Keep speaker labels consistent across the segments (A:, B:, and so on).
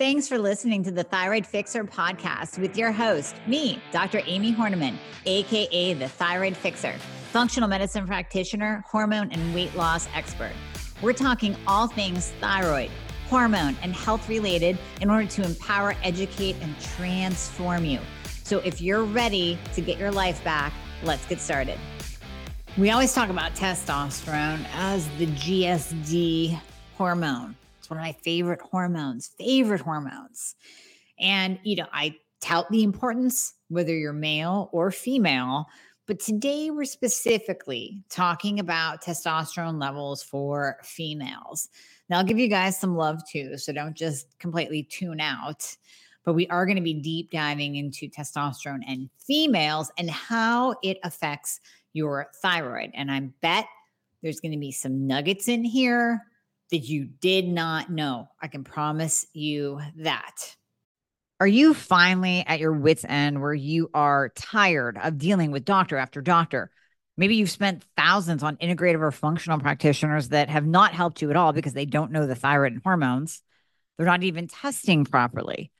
A: Thanks for listening to the Thyroid Fixer podcast with your host, me, Dr. Amie Hornaman, AKA the Thyroid Fixer, functional medicine practitioner, hormone and weight loss expert. We're talking all things thyroid, hormone, and health related in order to empower, educate, and transform you. So if you're ready to get your life back, let's get started. We always talk about testosterone as the GSD hormone one of my favorite hormones, favorite hormones. And, you know, I tout the importance, whether you're male or female. But today we're specifically talking about testosterone levels for females. Now, I'll give you guys some love too. So don't just completely tune out. But we are going to be deep diving into testosterone and females and how it affects your thyroid. And I bet there's going to be some nuggets in here that you did not know. I can promise you that. Are you finally at your wits' end where you are tired of dealing with doctor after doctor? Maybe you've spent thousands on integrative or functional practitioners that have not helped you at all because they don't know the thyroid and hormones. They're not even testing properly.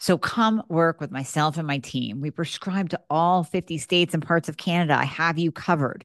A: So come work with myself and my team. We prescribe to all 50 states and parts of Canada. I have you covered.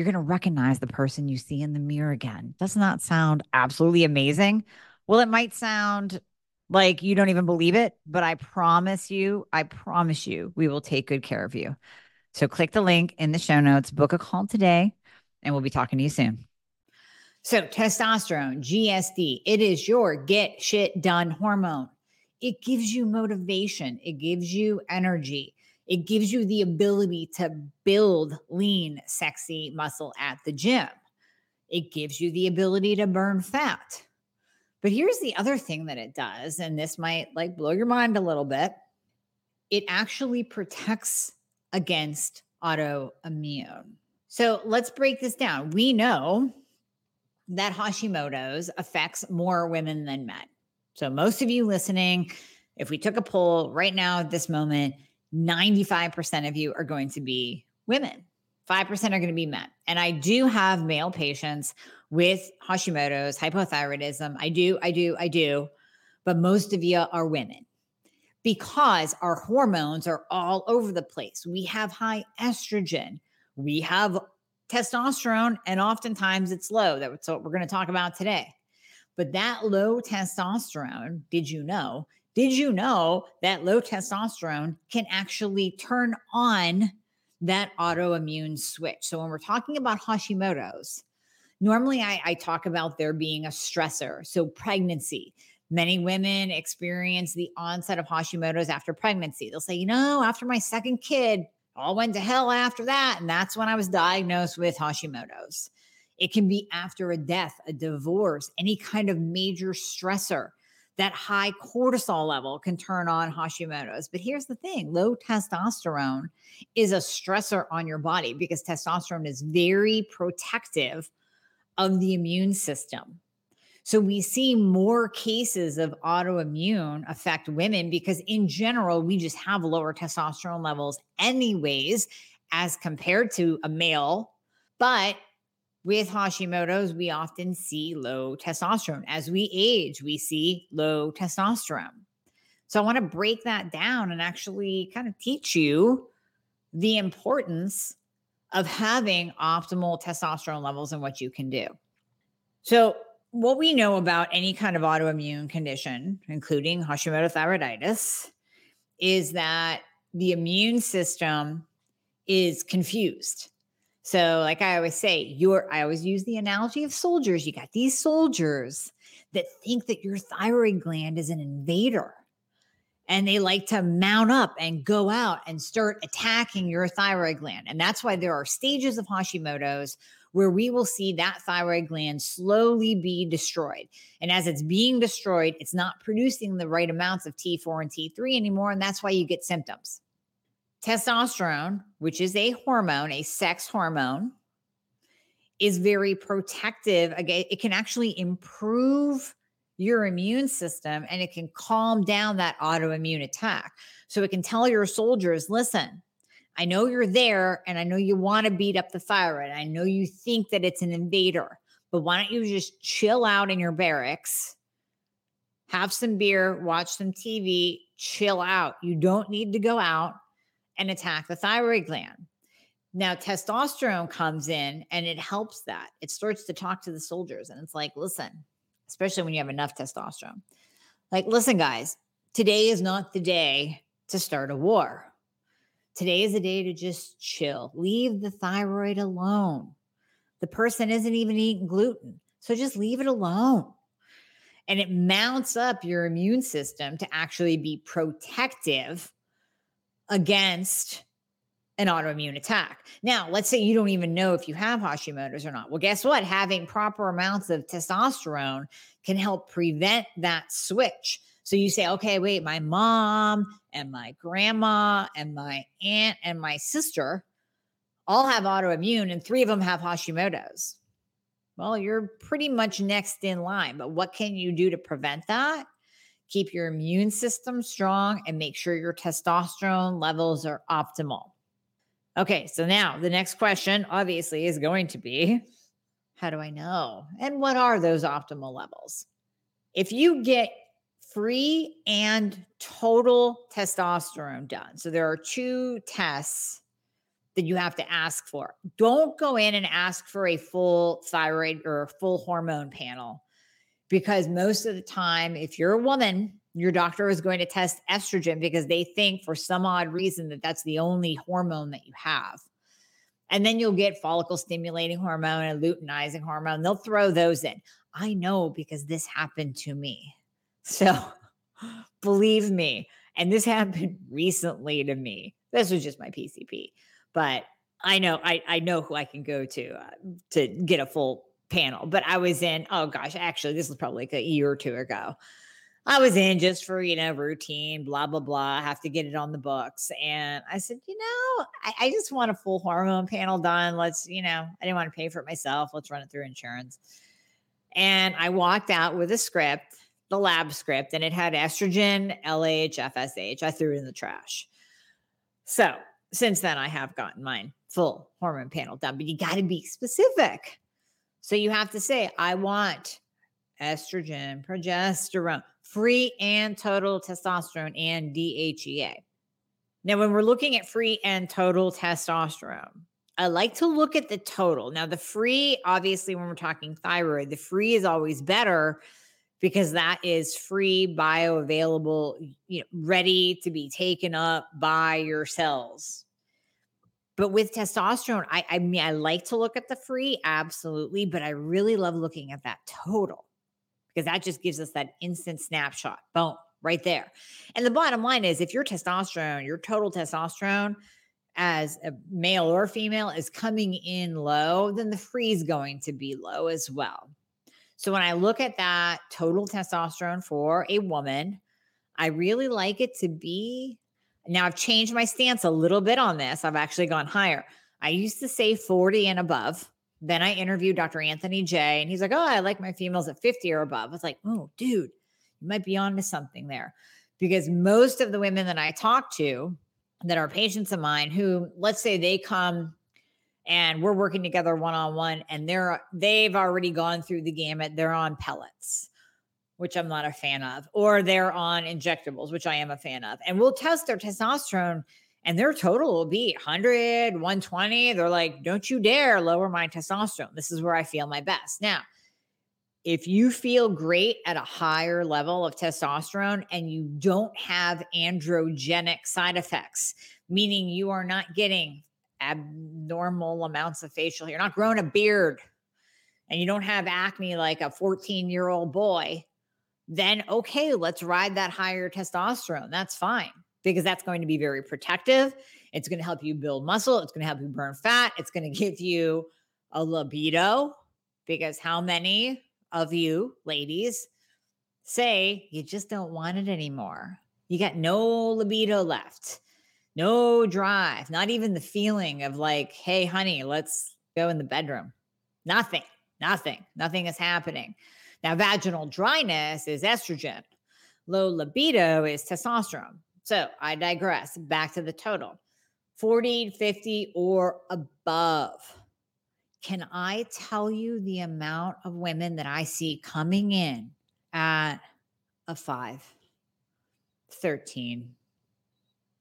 A: you're going to recognize the person you see in the mirror again. Does not that sound absolutely amazing. Well, it might sound like you don't even believe it, but I promise you, I promise you, we will take good care of you. So click the link in the show notes, book a call today, and we'll be talking to you soon. So, testosterone, GSD, it is your get shit done hormone. It gives you motivation, it gives you energy. It gives you the ability to build lean, sexy muscle at the gym. It gives you the ability to burn fat. But here's the other thing that it does, and this might like blow your mind a little bit. It actually protects against autoimmune. So let's break this down. We know that Hashimoto's affects more women than men. So, most of you listening, if we took a poll right now at this moment, 95% of you are going to be women. 5% are going to be men. And I do have male patients with Hashimoto's, hypothyroidism. I do, I do, I do. But most of you are women because our hormones are all over the place. We have high estrogen, we have testosterone, and oftentimes it's low. That's what we're going to talk about today. But that low testosterone, did you know, did you know that low testosterone can actually turn on that autoimmune switch? So, when we're talking about Hashimoto's, normally I, I talk about there being a stressor. So, pregnancy. Many women experience the onset of Hashimoto's after pregnancy. They'll say, you know, after my second kid, all went to hell after that. And that's when I was diagnosed with Hashimoto's. It can be after a death, a divorce, any kind of major stressor that high cortisol level can turn on Hashimoto's. But here's the thing low testosterone is a stressor on your body because testosterone is very protective of the immune system. So we see more cases of autoimmune affect women because, in general, we just have lower testosterone levels, anyways, as compared to a male. But with Hashimoto's, we often see low testosterone. As we age, we see low testosterone. So I want to break that down and actually kind of teach you the importance of having optimal testosterone levels and what you can do. So, what we know about any kind of autoimmune condition, including Hashimoto thyroiditis, is that the immune system is confused. So, like I always say, you're, I always use the analogy of soldiers. You got these soldiers that think that your thyroid gland is an invader and they like to mount up and go out and start attacking your thyroid gland. And that's why there are stages of Hashimoto's where we will see that thyroid gland slowly be destroyed. And as it's being destroyed, it's not producing the right amounts of T4 and T3 anymore. And that's why you get symptoms. Testosterone, which is a hormone, a sex hormone, is very protective. Again, it can actually improve your immune system and it can calm down that autoimmune attack. So it can tell your soldiers, listen, I know you're there and I know you want to beat up the thyroid. I know you think that it's an invader, but why don't you just chill out in your barracks, have some beer, watch some TV, chill out. You don't need to go out and attack the thyroid gland. Now, testosterone comes in and it helps that. It starts to talk to the soldiers and it's like, listen, especially when you have enough testosterone. Like, listen, guys, today is not the day to start a war. Today is the day to just chill. Leave the thyroid alone. The person isn't even eating gluten. So just leave it alone. And it mounts up your immune system to actually be protective against an autoimmune attack. Now, let's say you don't even know if you have Hashimoto's or not. Well, guess what? Having proper amounts of testosterone can help prevent that switch. So you say, okay, wait, my mom and my grandma and my aunt and my sister all have autoimmune, and three of them have Hashimoto's. Well, you're pretty much next in line. But what can you do to prevent that? Keep your immune system strong and make sure your testosterone levels are optimal. Okay, so now the next question obviously is going to be how do I know? And what are those optimal levels? If you get free and total testosterone done, so there are two tests that you have to ask for. Don't go in and ask for a full thyroid or full hormone panel because most of the time, if you're a woman your doctor is going to test estrogen because they think for some odd reason that that's the only hormone that you have. And then you'll get follicle stimulating hormone and luteinizing hormone. They'll throw those in. I know because this happened to me. So believe me, and this happened recently to me. This was just my PCP, but I know I, I know who I can go to uh, to get a full panel. But I was in, oh gosh, actually, this was probably like a year or two ago. I was in just for, you know, routine, blah, blah, blah. I have to get it on the books. And I said, you know, I, I, just want a full hormone panel done. Let's, you know, I didn't want to pay for it myself. Let's run it through insurance. And I walked out with a script, the lab script, and it had estrogen, LH, FSH. I threw it in the trash. So since then, I have gotten mine full hormone panel done, but you got to be specific. So you have to say, I want estrogen, progesterone, free and total testosterone, and DHEA. Now, when we're looking at free and total testosterone, I like to look at the total. Now, the free, obviously, when we're talking thyroid, the free is always better because that is free, bioavailable, you know, ready to be taken up by your cells. But with testosterone, I, I mean, I like to look at the free, absolutely, but I really love looking at that total because that just gives us that instant snapshot. Boom, right there. And the bottom line is if your testosterone, your total testosterone as a male or female is coming in low, then the free is going to be low as well. So when I look at that total testosterone for a woman, I really like it to be. Now I've changed my stance a little bit on this. I've actually gone higher. I used to say 40 and above. Then I interviewed Dr. Anthony Jay, and he's like, Oh, I like my females at 50 or above. I was like, Oh, dude, you might be on to something there. Because most of the women that I talk to that are patients of mine who, let's say they come and we're working together one on one and they're they've already gone through the gamut they're on pellets which i'm not a fan of or they're on injectables which i am a fan of and we'll test their testosterone and their total will be 100, 120. They're like, don't you dare lower my testosterone. This is where I feel my best. Now, if you feel great at a higher level of testosterone and you don't have androgenic side effects, meaning you are not getting abnormal amounts of facial hair, you're not growing a beard, and you don't have acne like a 14 year old boy, then okay, let's ride that higher testosterone. That's fine because that's going to be very protective. It's going to help you build muscle. It's going to help you burn fat. It's going to give you a libido, because how many of you ladies say you just don't want it anymore? You got no libido left, no drive, not even the feeling of like, hey, honey, let's go in the bedroom. Nothing, nothing, nothing is happening. Now, vaginal dryness is estrogen, low libido is testosterone. So I digress back to the total 40, 50, or above. Can I tell you the amount of women that I see coming in at a five, 13,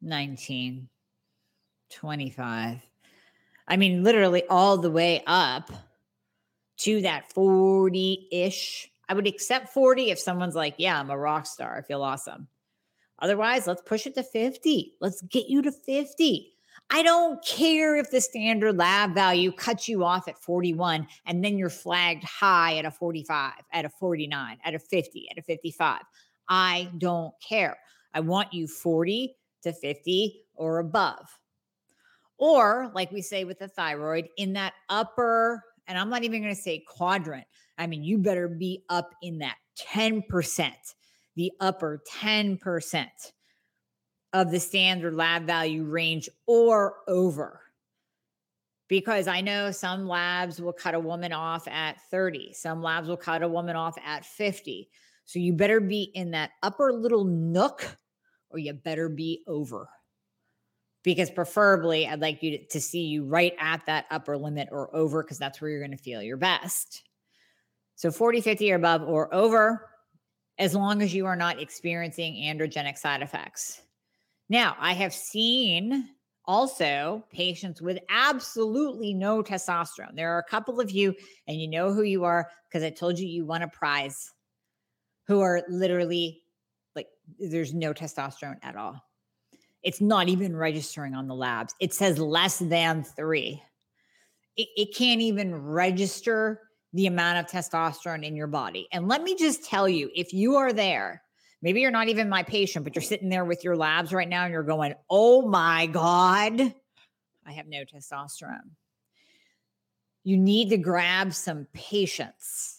A: 19, 25? I mean, literally all the way up to that 40 ish. I would accept 40 if someone's like, yeah, I'm a rock star. I feel awesome. Otherwise, let's push it to 50. Let's get you to 50. I don't care if the standard lab value cuts you off at 41 and then you're flagged high at a 45, at a 49, at a 50, at a 55. I don't care. I want you 40 to 50 or above. Or, like we say with the thyroid, in that upper and I'm not even going to say quadrant. I mean, you better be up in that 10%, the upper 10% of the standard lab value range or over. Because I know some labs will cut a woman off at 30, some labs will cut a woman off at 50. So you better be in that upper little nook or you better be over because preferably I'd like you to, see you right at that upper limit or over because that's where you're going to feel your best. So 40, 50 or above or over, as long as you are not experiencing androgenic side effects. Now, I have seen also patients with absolutely no testosterone. There are a couple of you, and you know who you are because I told you you won a prize, who are literally like, there's no testosterone at all. It's not even registering on the labs. It says less than three. It, it can't even register the amount of testosterone in your body. And let me just tell you if you are there, maybe you're not even my patient, but you're sitting there with your labs right now and you're going, oh my God, I have no testosterone. You need to grab some patience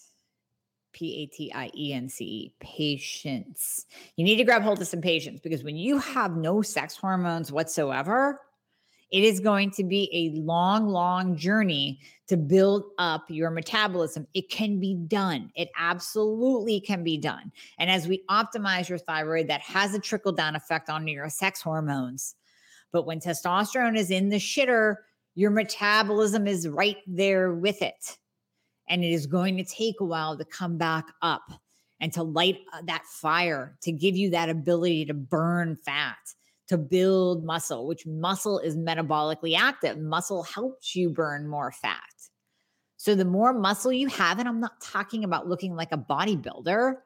A: P A T I E N C E, patience. You need to grab hold of some patience because when you have no sex hormones whatsoever, it is going to be a long, long journey to build up your metabolism. It can be done. It absolutely can be done. And as we optimize your thyroid, that has a trickle down effect on your sex hormones. But when testosterone is in the shitter, your metabolism is right there with it and it is going to take a while to come back up and to light uh, that fire, to give you that ability to burn fat, to build muscle, which muscle is metabolically active. Muscle helps you burn more fat. So the more muscle you have, and I'm not talking about looking like a bodybuilder.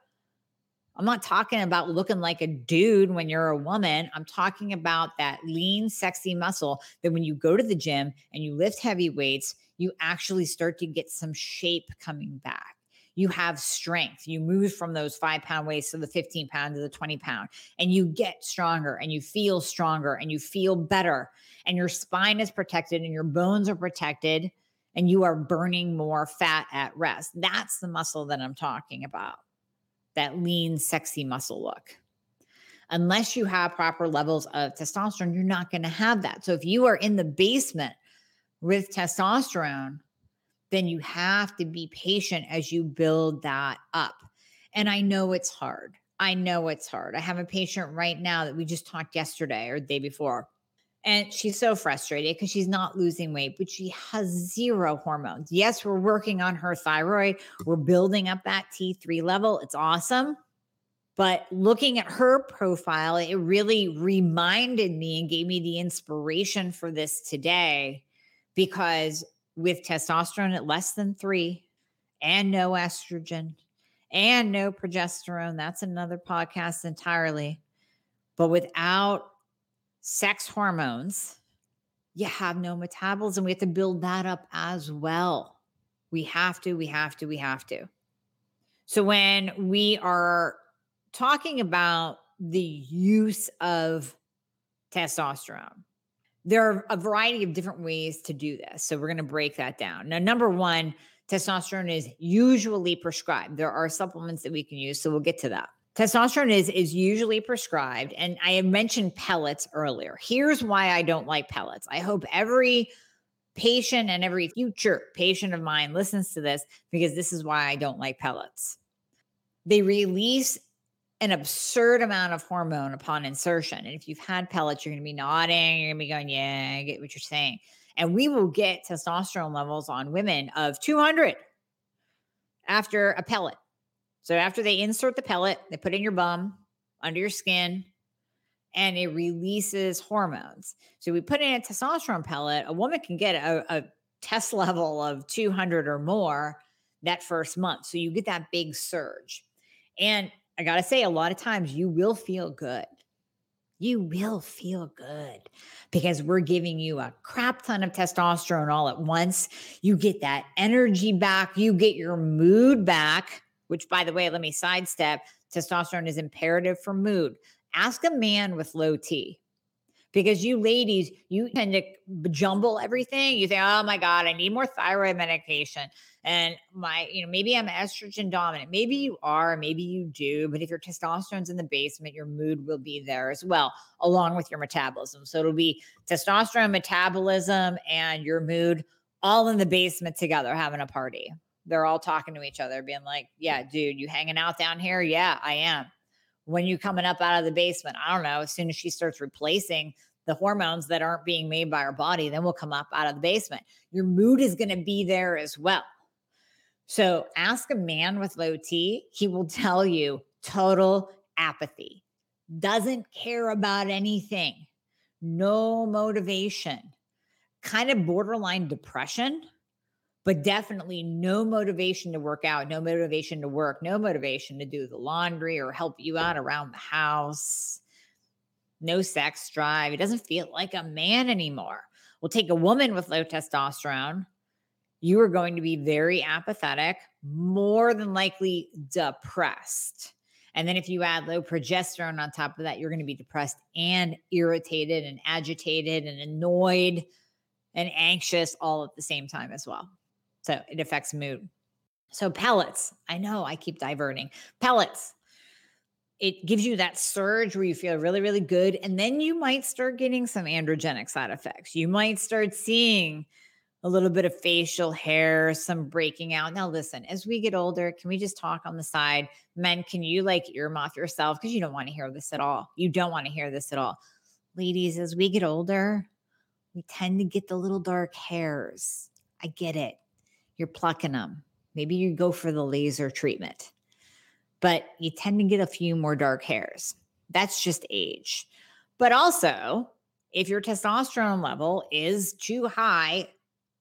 A: I'm not talking about looking like a dude when you're a woman. I'm talking about that lean, sexy muscle that when you go to the gym and you lift heavy weights, you actually start to get some shape coming back. You have strength. You move from those five pound weights to the 15 pound to the 20 pound, and you get stronger and you feel stronger and you feel better. And your spine is protected and your bones are protected, and you are burning more fat at rest. That's the muscle that I'm talking about that lean, sexy muscle look unless you have proper levels of testosterone, you're not going to have that. So if you are in the basement with testosterone, then you have to be patient as you build that up. And I know it's hard. I know it's hard. I have a patient right now that we just talked yesterday or the day before. And she's so frustrated because she's not losing weight, but she has zero hormones. Yes, we're working on her thyroid. We're building up that T3 level. It's awesome. But looking at her profile, it really reminded me and gave me the inspiration for this today because with testosterone at less than three and no estrogen and no progesterone, that's another podcast entirely. But without sex hormones, you have no metabolism. We have to build that up as well. We have to, we have to, we have to. So when we are talking about the use of testosterone, there are a variety of different ways to do this. So we're going to break that down. Now, number one, testosterone is usually prescribed. There are supplements that we can use. So we'll get to that. Testosterone is is usually prescribed and I mentioned pellets earlier. Here's why I don't like pellets. I hope every patient and every future patient of mine listens to this because this is why I don't like pellets. They release an absurd amount of hormone upon insertion. And if you've had pellets, you're going to be nodding, you're going to be going, Yeah, I get what you're saying. And we will get testosterone levels on women of 200 after a pellet. So after they insert the pellet, they put in your bum under your skin and it releases hormones. So we put in a testosterone pellet, a woman can get a, a test level of 200 or more that first month. So you get that big surge. And I got to say, a lot of times you will feel good. You will feel good because we're giving you a crap ton of testosterone all at once. You get that energy back, you get your mood back, which, by the way, let me sidestep testosterone is imperative for mood. Ask a man with low T because you ladies, you tend to jumble everything. You think, oh my God, I need more thyroid medication. And my, you know, maybe I'm estrogen dominant. Maybe you are, maybe you do. But if your testosterone's in the basement, your mood will be there as well, along with your metabolism. So it'll be testosterone, metabolism, and your mood all in the basement together having a party. They're all talking to each other, being like, yeah, dude, you hanging out down here? Yeah, I am when you coming up out of the basement. I don't know. As soon as she starts replacing the hormones that aren't being made by our body, then we'll come up out of the basement. Your mood is going to be there as well. So ask a man with low T, he will tell you total apathy, doesn't care about anything, no motivation, kind of borderline depression but definitely no motivation to work out, no motivation to work, no motivation to do the laundry or help you out around the house, no sex drive. It doesn't feel like a man anymore. We'll take a woman with low testosterone. You are going to be very apathetic, more than likely depressed. And then if you add low progesterone on top of that, you're going to be depressed and irritated and agitated and annoyed and anxious all at the same time as well. So it affects mood. So pellets, I know I keep diverting. Pellets, it gives you that surge where you feel really, really good. And then you might start getting some androgenic side effects. You might start seeing a little bit of facial hair, some breaking out. Now, listen, as we get older, can we just talk on the side? Men, can you like earmuff yourself? Because you don't want to hear this at all. You don't want to hear this at all. Ladies, as we get older, we tend to get the little dark hairs. I get it you're plucking them. Maybe you go for the laser treatment, but you tend to get a few more dark hairs. That's just age. But also, if your testosterone level is too high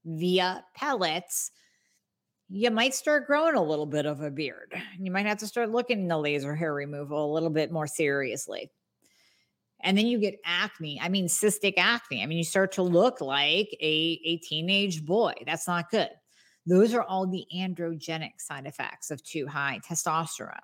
A: via pellets, you might start growing a little bit of a beard. You might have to start looking into laser hair removal a little bit more seriously. And then you get acne. I mean, cystic acne. I mean, you start to look like a, a teenage boy. That's not good. Those are all the androgenic side effects of too high testosterone.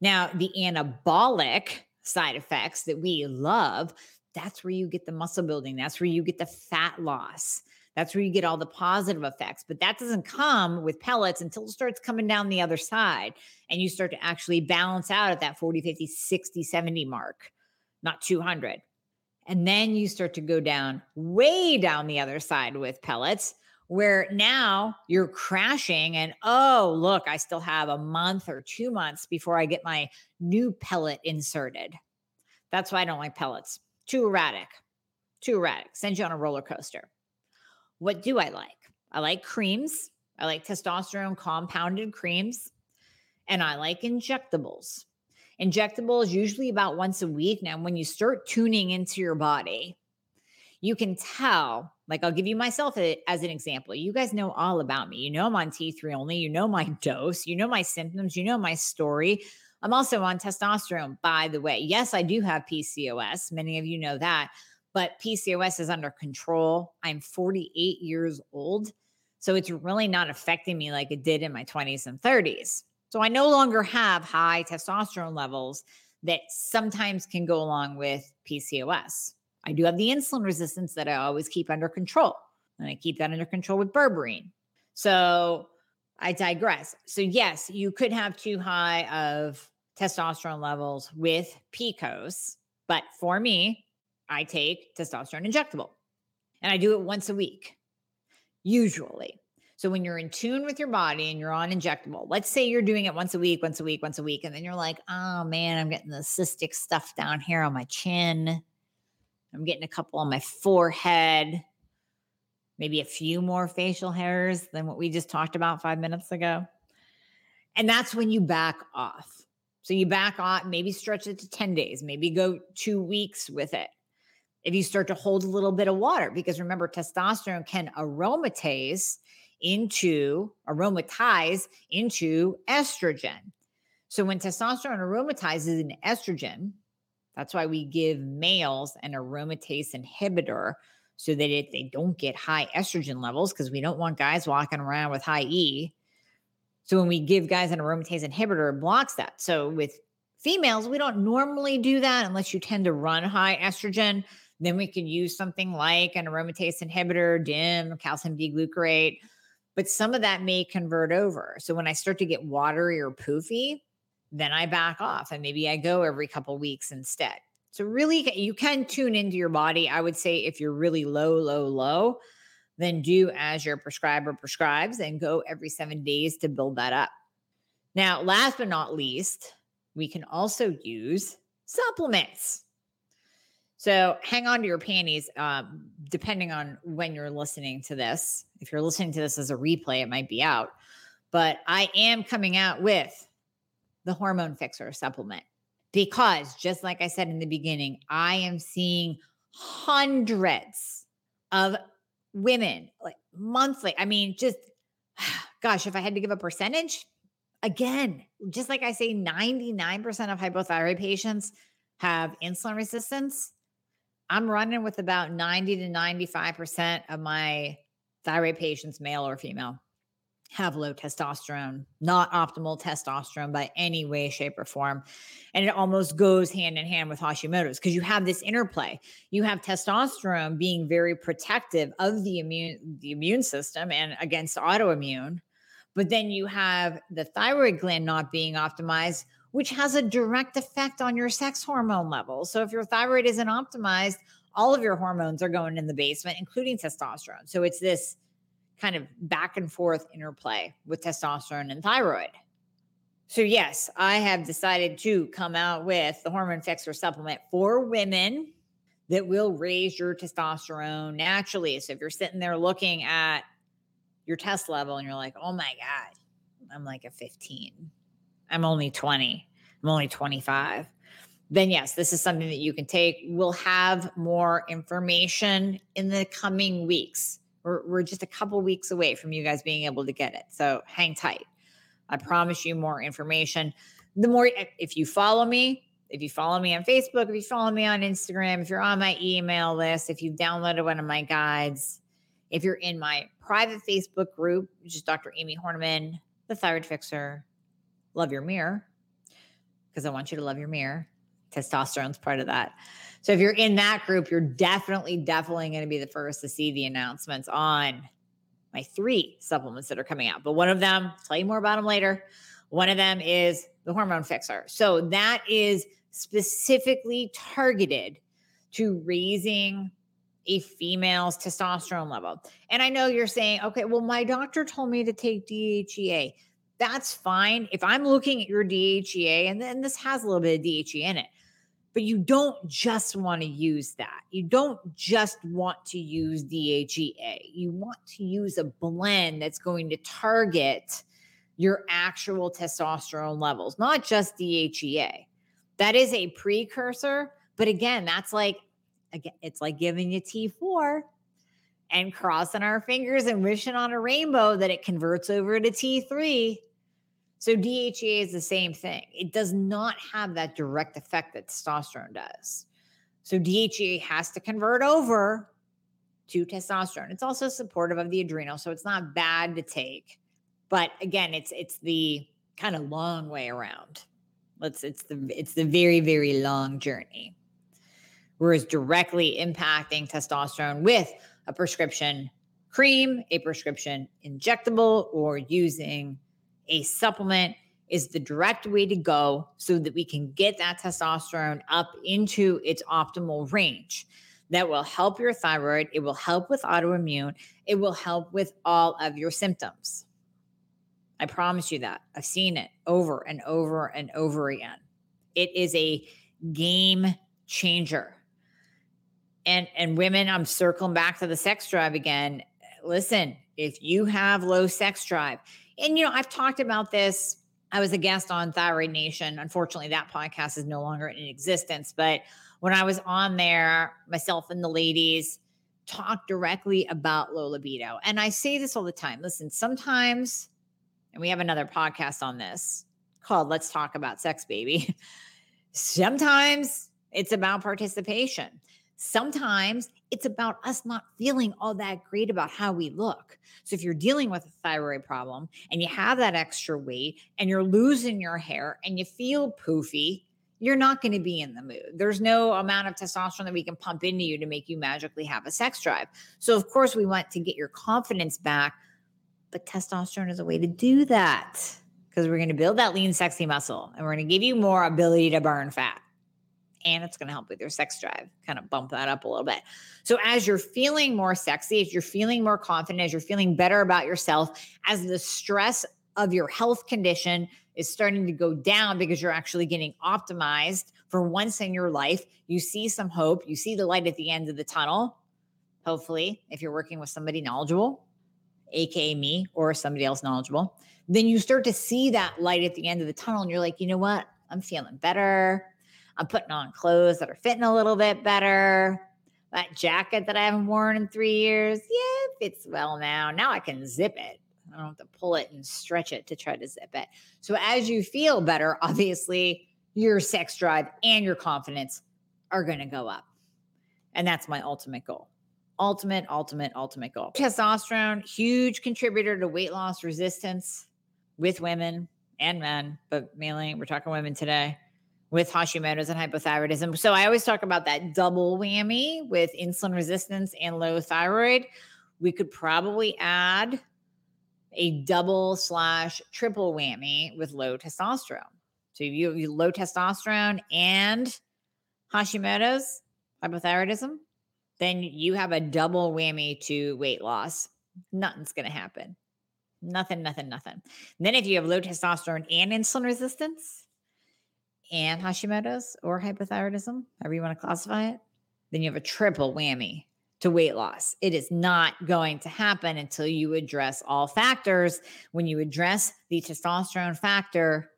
A: Now, the anabolic side effects that we love, that's where you get the muscle building, that's where you get the fat loss. That's where you get all the positive effects. But that doesn't come with pellets until it starts coming down the other side and you start to actually balance out at that 40, 50, 60, 70 mark, not 200. And then you start to go down way down the other side with pellets where now you're crashing and oh look i still have a month or two months before i get my new pellet inserted. That's why i don't like pellets. Too erratic. Too erratic. Send you on a roller coaster. What do i like? I like creams. I like testosterone compounded creams. And i like injectables. Injectables usually about once a week. Now when you start tuning into your body you can tell like I'll give you myself as an example. You guys know all about me. You know I'm on T3 only. You know my dose. You know my symptoms. You know my story. I'm also on testosterone, by the way. Yes, I do have PCOS. Many of you know that, but PCOS is under control. I'm 48 years old. So it's really not affecting me like it did in my 20s and 30s. So I no longer have high testosterone levels that sometimes can go along with PCOS. I do have the insulin resistance that I always keep under control. And I keep that under control with berberine. So I digress. So, yes, you could have too high of testosterone levels with PCOS. But for me, I take testosterone injectable and I do it once a week, usually. So when you're in tune with your body and you're on injectable, let's say you're doing it once a week, once a week, once a week, and then you're like, oh man, I'm getting the cystic stuff down here on my chin. I'm getting a couple on my forehead, maybe a few more facial hairs than what we just talked about five minutes ago. And that's when you back off. So you back off, maybe stretch it to 10 days, maybe go two weeks with it. If you start to hold a little bit of water, because remember, testosterone can aromatase into aromatize into estrogen. So when testosterone aromatizes in estrogen, that's why we give males an aromatase inhibitor so that if they don't get high estrogen levels, because we don't want guys walking around with high E. So when we give guys an aromatase inhibitor, it blocks that. So with females, we don't normally do that unless you tend to run high estrogen. Then we can use something like an aromatase inhibitor, DIM, calcium D-glucarate but some of that may convert over. So when I start to get watery or poofy, then I back off and maybe I go every couple weeks instead. So really you can tune into your body. I would say if you're really low, low, low, then do as your prescriber prescribes and go every 7 days to build that up. Now, last but not least, we can also use supplements. So hang on to your panties, um, depending on when you're listening to this. If you're listening to this as a replay, it might be out. But I am coming out with the hormone fixer supplement because, just like I said in the beginning, I am seeing hundreds of women like monthly. I mean, just gosh, if I had to give a percentage, again, just like I say, 99% of hypothyroid patients have insulin resistance I'm running with about 90 to 95% of my thyroid patients, male or female, have low testosterone, not optimal testosterone by any way, shape, or form. And it almost goes hand in hand with Hashimoto's because you have this interplay. You have testosterone being very protective of the immune, the immune system and against autoimmune. But then you have the thyroid gland not being optimized, which has a direct effect on your sex hormone levels. So if your thyroid isn't optimized, all of your hormones are going in the basement, including testosterone. So it's this kind of back and forth interplay with testosterone and thyroid. So, yes, I have decided to come out with the hormone fixer supplement for women that will raise your testosterone naturally. So, if you're sitting there looking at your test level and you're like, oh my God, I'm like a 15, I'm only 20. I'm only 25. Then, yes, this is something that you can take. We'll have more information in the coming weeks. We're, we're just a couple weeks away from you guys being able to get it. So hang tight. I promise you more information. The more, if you follow me, if you follow me on Facebook, if you follow me on Instagram, if you're on my email list, if you've downloaded one of my guides, if you're in my private Facebook group, which is Dr. Amie Hornaman, the Thyroid Fixer, Love Your Mirror, because I want you to love your mirror. Testosterone's part of that. So if you're in that group, you're definitely, definitely going to be the first to see the announcements on my three supplements that are coming out. But one of them, I'll tell you more about them later. One of them is the hormone fixer. So that is specifically targeted to raising a female's testosterone level. And I know you're saying, okay, well, my doctor told me to take DHEA that's fine. If I'm looking at your DHEA, and then this has a little bit of DHEA in it, but you don't just want to use that. You don't just want to use DHEA. You want to use a blend that's going to target your actual testosterone levels, not just DHEA. That is a precursor, but again, that's like again, it's like giving you T4 and crossing our fingers and wishing on a rainbow that it converts over to T3 so DHEA is the same thing. It does not have that direct effect that testosterone does. So DHEA has to convert over to testosterone. It's also supportive of the adrenal, so it's not bad to take. But again, it's it's the kind of long way around. Let's it's the it's the very very long journey. whereas directly impacting testosterone with a prescription cream, a prescription injectable, or using a supplement is the direct way to go so that we can get that testosterone up into its optimal range. That will help your thyroid. It will help with autoimmune. It will help with all of your symptoms. I promise you that. I've seen it over and over and over again. It is a game changer. And and women, I'm circling back to the sex drive again. Listen, if you have low sex drive, and you know, I've talked about this. I was a guest on Thyroid Nation. Unfortunately, that podcast is no longer in existence. But when I was on there, myself and the ladies talked directly about low libido. And I say this all the time. Listen, sometimes, and we have another podcast on this called Let's Talk About Sex, Baby. Sometimes it's about participation. Sometimes it's about us not feeling all that great about how we look. So if you're dealing with a thyroid problem and you have that extra weight and you're losing your hair and you feel poofy, you're not going to be in the mood. There's no amount of testosterone that we can pump into you to make you magically have a sex drive. So of course we want to get your confidence back, but testosterone is a way to do that because we're going to build that lean sexy muscle and we're going to give you more ability to burn fat and it's going to help with your sex drive, kind of bump that up a little bit. So, as you're feeling more sexy, as you're feeling more confident, as you're feeling better about yourself, as the stress of your health condition is starting to go down because you're actually getting optimized for once in your life, you see some hope, you see the light at the end of the tunnel. Hopefully, if you're working with somebody knowledgeable, aka me or somebody else knowledgeable, then you start to see that light at the end of the tunnel and you're like, you know what? I'm feeling better. I'm putting on clothes that are fitting a little bit better. That jacket that I haven't worn in three years, yeah, it fits well now. Now I can zip it. I don't have to pull it and stretch it to try to zip it. So as you feel better, obviously your sex drive and your confidence are going to go up. And that's my ultimate goal. Ultimate, ultimate, ultimate goal. Testosterone, huge contributor to weight loss resistance with women and men, but mainly we're talking women today with Hashimoto's and hypothyroidism. So I always talk about that double whammy with insulin resistance and low thyroid. We could probably add a double slash triple whammy with low testosterone. So you, you low testosterone and Hashimoto's hypothyroidism, then you have a double whammy to weight loss. Nothing's going to happen. Nothing, nothing, nothing. And then if you have low testosterone and insulin resistance, and Hashimoto's or hypothyroidism, however you want to classify it, then you have a triple whammy to weight loss. It is not going to happen until you address all factors. When you address the testosterone factor,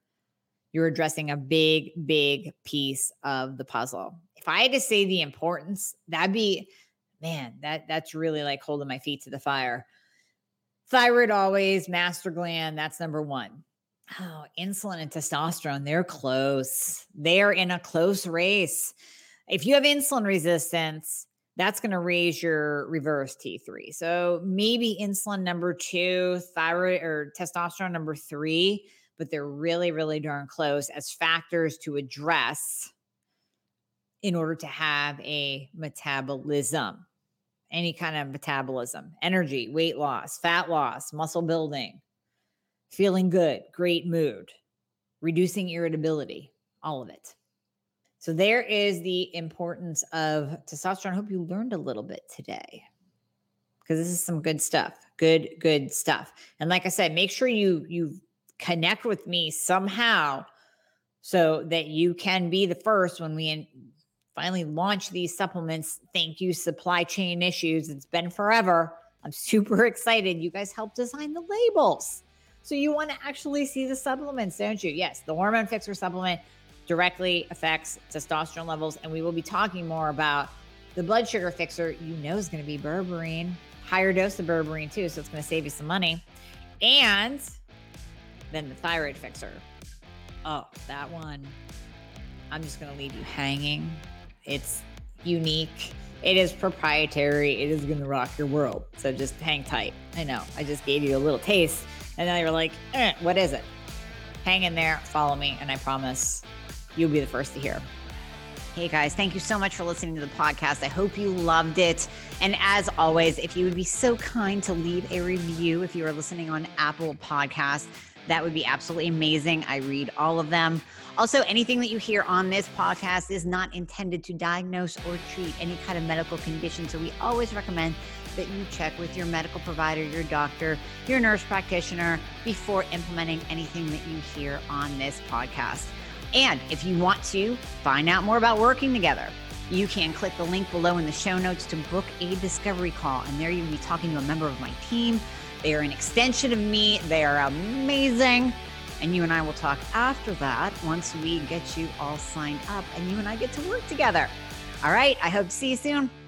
A: you're addressing a big, big piece of the puzzle. If I had to say the importance, that'd be, man, that that's really like holding my feet to the fire. Thyroid always, master gland, that's number one. Oh, insulin and testosterone, they're close. They're in a close race. If you have insulin resistance, that's going to raise your reverse T3. So maybe insulin number two, thyroid or testosterone number three, but they're really, really darn close as factors to address in order to have a metabolism, any kind of metabolism, energy, weight loss, fat loss, muscle building feeling good, great mood, reducing irritability, all of it. So, there is the importance of testosterone. I hope you learned a little bit today because this is some good stuff. Good, good stuff. And like I said, make sure you you connect with me somehow so that you can be the first when we in, finally launch these supplements. Thank you, supply chain issues. It's been forever. I'm super excited. You guys helped design the labels. So you want to actually see the supplements, don't you? Yes, the hormone fixer supplement directly affects testosterone levels. And we will be talking more about the blood sugar fixer, you know, is going to be berberine, higher dose of berberine too. So it's going to save you some money. And then the thyroid fixer. Oh, that one. I'm just going to leave you hanging. It's unique. It is proprietary. It is going to rock your world. So just hang tight. I know. I just gave you a little taste and now you're like, eh, what is it? Hang in there, follow me, and I promise you'll be the first to hear. Hey guys, thank you so much for listening to the podcast. I hope you loved it. And as always, if you would be so kind to leave a review if you are listening on Apple Podcasts, that would be absolutely amazing. I read all of them. Also, anything that you hear on this podcast is not intended to diagnose or treat any kind of medical condition. So we always recommend that you check with your medical provider, your doctor, your nurse practitioner before implementing anything that you hear on this podcast. And if you want to find out more about working together, you can click the link below in the show notes to book a discovery call. And there you'll be talking to a member of my team. They are an extension of me, they are amazing. And you and I will talk after that once we get you all signed up and you and I get to work together. All right, I hope to see you soon.